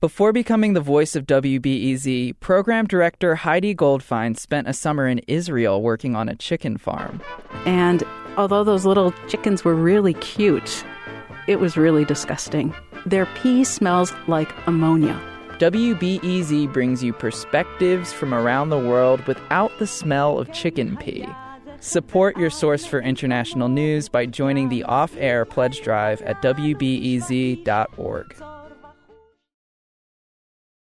Before becoming the voice of WBEZ, program director Heidi Goldfein spent a summer in Israel working on a chicken farm. And although those little chickens were really cute, it was really disgusting. Their pee smells like ammonia. WBEZ brings you perspectives from around the world without the smell of chicken pee. Support your source for international news by joining the off air pledge drive at WBEZ.org.